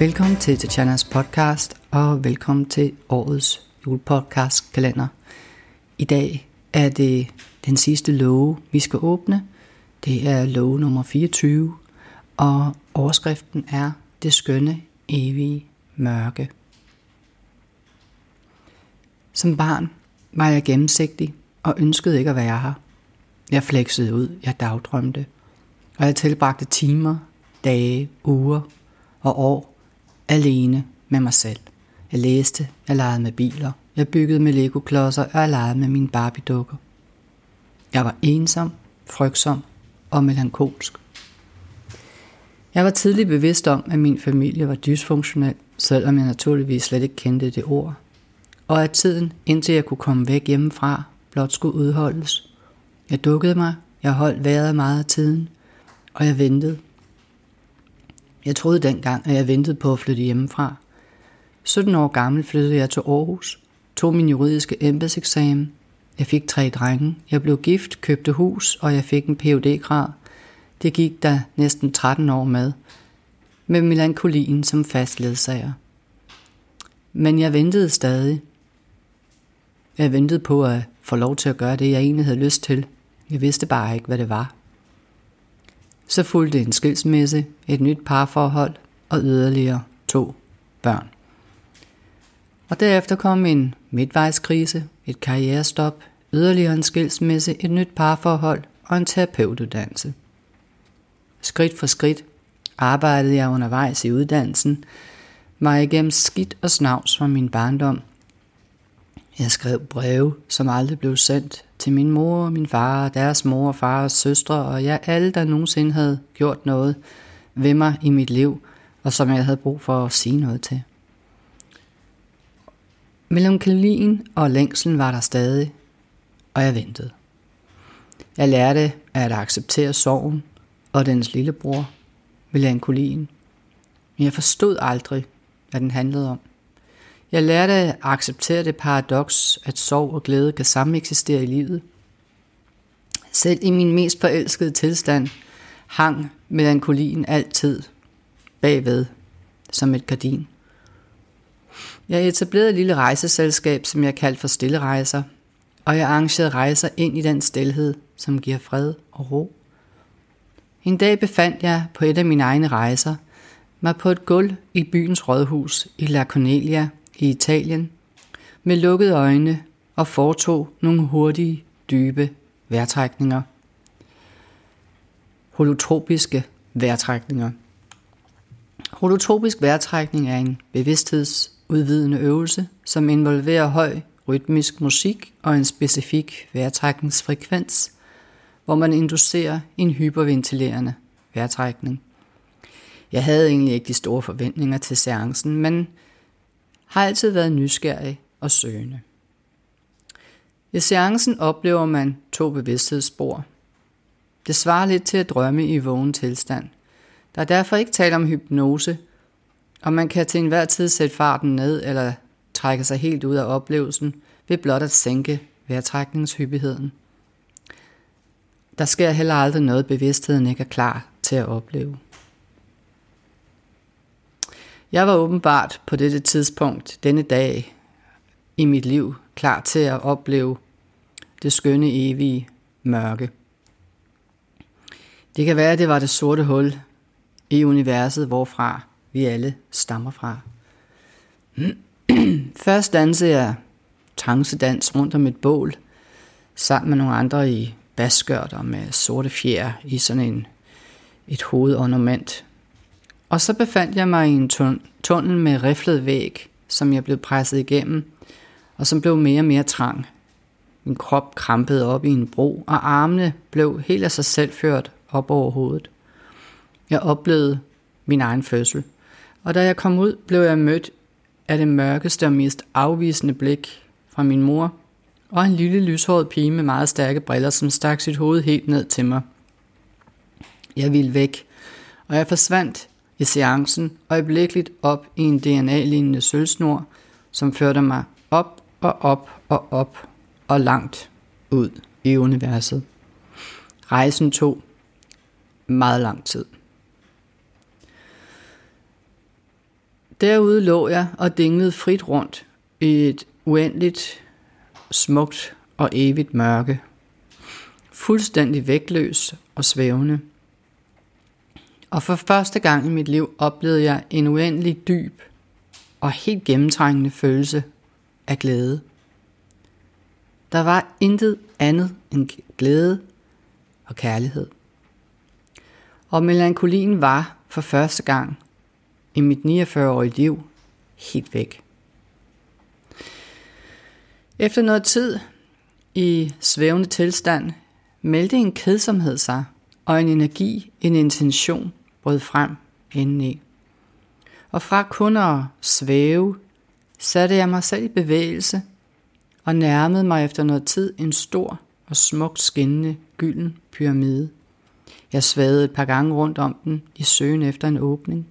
Velkommen til Tatjanas podcast, og velkommen til årets julepodcast kalender. I dag er det den sidste låge, vi skal åbne. Det er låge nummer 24, og overskriften er Det skønne, evige mørke. Som barn var jeg gennemsigtig og ønskede ikke at være her. Jeg fleksede ud, jeg dagdrømte, og jeg tilbragte timer, dage, uger og år alene med mig selv. Jeg læste, jeg legede med biler, jeg byggede med legoklodser, og jeg legede med mine barbiedukker. Jeg var ensom, frygtsom og melankolsk. Jeg var tidligt bevidst om, at min familie var dysfunktionel, selvom jeg naturligvis slet ikke kendte det ord. Og at tiden, indtil jeg kunne komme væk hjemmefra, blot skulle udholdes. Jeg dukkede mig, jeg holdt vejret meget af tiden, og jeg ventede. Jeg troede dengang, at jeg ventede på at flytte hjemmefra. 17 år gammel flyttede jeg til Aarhus, tog min juridiske embedseksamen. Jeg fik tre drenge. Jeg blev gift, købte hus, og jeg fik en phd grad Det gik der næsten 13 år med, med melankolien som fast ledsager. Men jeg ventede stadig. Jeg ventede på at få lov til at gøre det, jeg egentlig havde lyst til. Jeg vidste bare ikke, hvad det var. Så fulgte en skilsmisse, et nyt parforhold og yderligere to børn. Og derefter kom en midtvejskrise, et karrierestop, yderligere en skilsmisse, et nyt parforhold og en terapeutuddannelse. Skridt for skridt arbejdede jeg undervejs i uddannelsen, var igennem skidt og snavs fra min barndom. Jeg skrev breve, som aldrig blev sendt til min mor og min far, deres mor og fars søstre, og jeg alle, der nogensinde havde gjort noget ved mig i mit liv, og som jeg havde brug for at sige noget til. Melankolien og længslen var der stadig, og jeg ventede. Jeg lærte at acceptere sorgen og dens lillebror, melankolien. Men jeg forstod aldrig, hvad den handlede om. Jeg lærte at acceptere det paradoks, at sorg og glæde kan samme eksistere i livet. Selv i min mest forelskede tilstand hang melankolien altid bagved som et gardin. Jeg etablerede et lille rejseselskab, som jeg kaldte for Stille Rejser, og jeg arrangerede rejser ind i den stilhed, som giver fred og ro. En dag befandt jeg på et af mine egne rejser mig på et gulv i byens rådhus i La Cornelia i Italien med lukkede øjne og foretog nogle hurtige, dybe vejrtrækninger. Holotropiske vejrtrækninger. Holotropisk vejrtrækning er en bevidsthedsudvidende øvelse, som involverer høj rytmisk musik og en specifik vejrtrækningsfrekvens, hvor man inducerer en hyperventilerende vejrtrækning. Jeg havde egentlig ikke de store forventninger til seancen, men har altid været nysgerrig og søgende. I seancen oplever man to bevidsthedsspor. Det svarer lidt til at drømme i vågen tilstand. Der er derfor ikke tale om hypnose, og man kan til enhver tid sætte farten ned eller trække sig helt ud af oplevelsen ved blot at sænke vejrtrækningshyppigheden. Der sker heller aldrig noget, bevidstheden ikke er klar til at opleve. Jeg var åbenbart på dette tidspunkt, denne dag i mit liv, klar til at opleve det skønne evige mørke. Det kan være, at det var det sorte hul i universet, hvorfra vi alle stammer fra. Først dansede jeg trancedans rundt om et bål, sammen med nogle andre i baskørter med sorte fjer i sådan en, et hovedornament. Og så befandt jeg mig i en tunnel med riflet væg, som jeg blev presset igennem, og som blev mere og mere trang. Min krop krampede op i en bro, og armene blev helt af sig selv ført op over hovedet. Jeg oplevede min egen fødsel, og da jeg kom ud, blev jeg mødt af det mørkeste og mest afvisende blik fra min mor, og en lille lyshåret pige med meget stærke briller, som stak sit hoved helt ned til mig. Jeg ville væk, og jeg forsvandt i seancen øjeblikkeligt op i en DNA-lignende sølvsnor, som førte mig op og op og op og langt ud i universet. Rejsen tog meget lang tid. Derude lå jeg og dinglede frit rundt i et uendeligt, smukt og evigt mørke. Fuldstændig vægtløs og svævende. Og for første gang i mit liv oplevede jeg en uendelig dyb og helt gennemtrængende følelse af glæde. Der var intet andet end glæde og kærlighed. Og melankolien var for første gang i mit 49-årige liv helt væk. Efter noget tid i svævende tilstand meldte en kedsomhed sig, og en energi, en intention brød frem indeni. Og fra kun at svæve, satte jeg mig selv i bevægelse og nærmede mig efter noget tid en stor og smukt skinnende gylden pyramide. Jeg svagede et par gange rundt om den i søgen efter en åbning.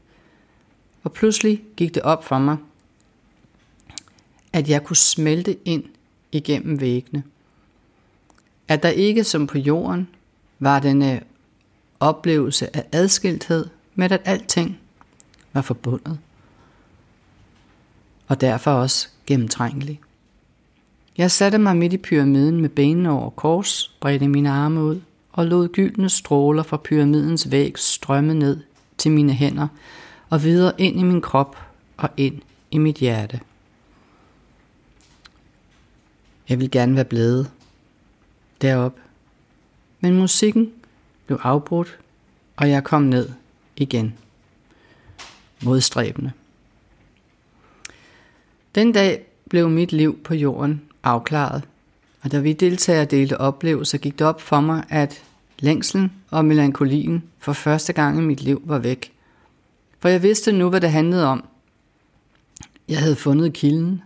Og pludselig gik det op for mig, at jeg kunne smelte ind igennem væggene. At der ikke som på jorden var denne oplevelse af adskilthed, men at alting var forbundet. Og derfor også gennemtrængelig. Jeg satte mig midt i pyramiden med benene over kors, bredte mine arme ud og lod gyldne stråler fra pyramidens væg strømme ned til mine hænder og videre ind i min krop og ind i mit hjerte. Jeg vil gerne være blevet derop, men musikken blev afbrudt, og jeg kom ned igen. Modstræbende. Den dag blev mit liv på jorden afklaret, og da vi deltagere delte oplevelser, gik det op for mig, at længslen og melankolien for første gang i mit liv var væk. For jeg vidste nu, hvad det handlede om. Jeg havde fundet kilden.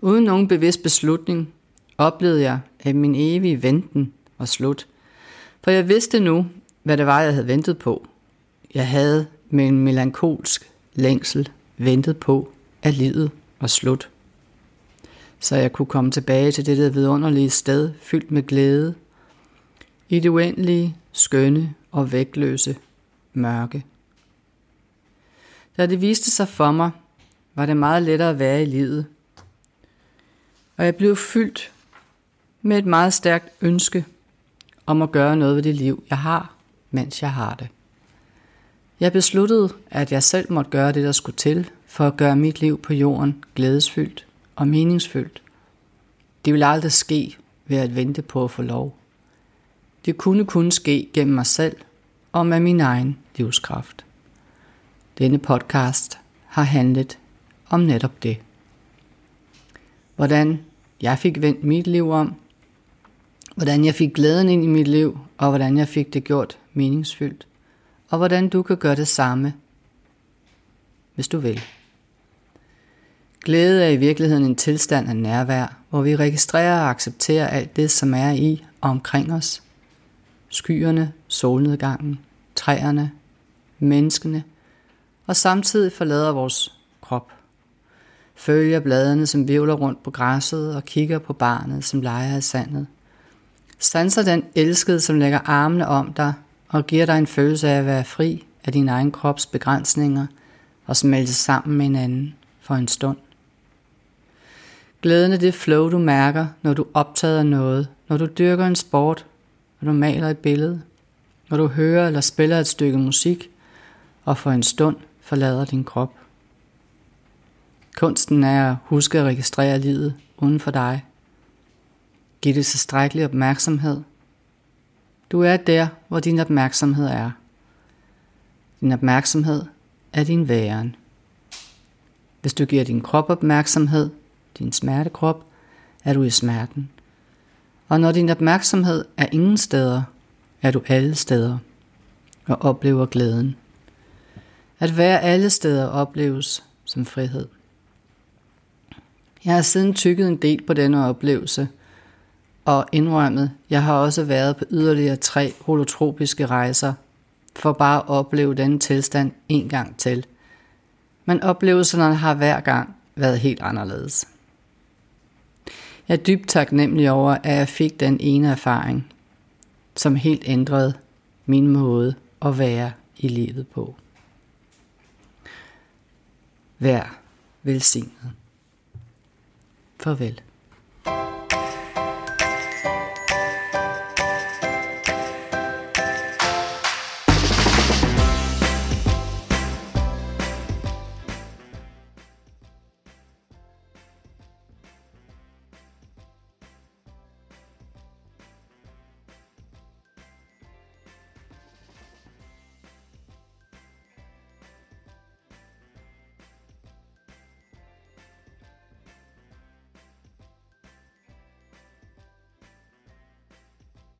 Uden nogen bevidst beslutning oplevede jeg, at min evige venten var slut. For jeg vidste nu, hvad det var, jeg havde ventet på. Jeg havde med en melankolsk længsel ventet på, at livet var slut. Så jeg kunne komme tilbage til det der vidunderlige sted, fyldt med glæde, i det uendelige, skønne og vægtløse mørke. Da det viste sig for mig, var det meget lettere at være i livet. Og jeg blev fyldt med et meget stærkt ønske om at gøre noget ved det liv, jeg har, mens jeg har det. Jeg besluttede, at jeg selv måtte gøre det, der skulle til, for at gøre mit liv på jorden glædesfyldt og meningsfyldt. Det ville aldrig ske ved at vente på at få lov. Det kunne kun ske gennem mig selv og med min egen livskraft. Denne podcast har handlet om netop det. Hvordan jeg fik vendt mit liv om, hvordan jeg fik glæden ind i mit liv, og hvordan jeg fik det gjort meningsfyldt, og hvordan du kan gøre det samme, hvis du vil. Glæde er i virkeligheden en tilstand af nærvær, hvor vi registrerer og accepterer alt det, som er i og omkring os. Skyerne, solnedgangen, træerne, menneskene, og samtidig forlader vores krop. Følger bladene, som vivler rundt på græsset, og kigger på barnet, som leger i sandet. Sanser den elskede, som lægger armene om dig, og giver dig en følelse af at være fri af din egen krops begrænsninger, og smelte sammen med hinanden for en stund. Glæden er det flow, du mærker, når du optager noget, når du dyrker en sport, når du maler et billede, når du hører eller spiller et stykke musik, og for en stund forlader din krop. Kunsten er at huske at registrere livet uden for dig. Giv det tilstrækkelig opmærksomhed. Du er der, hvor din opmærksomhed er. Din opmærksomhed er din væren. Hvis du giver din krop opmærksomhed, din smertekrop, er du i smerten. Og når din opmærksomhed er ingen steder, er du alle steder og oplever glæden. At være alle steder opleves som frihed. Jeg har siden tykket en del på denne oplevelse, og indrømmet, jeg har også været på yderligere tre holotropiske rejser, for bare at opleve denne tilstand en gang til. Men oplevelserne har hver gang været helt anderledes. Jeg er dybt taknemmelig over, at jeg fik den ene erfaring, som helt ændrede min måde at være i livet på. Vær velsignet. Farvel.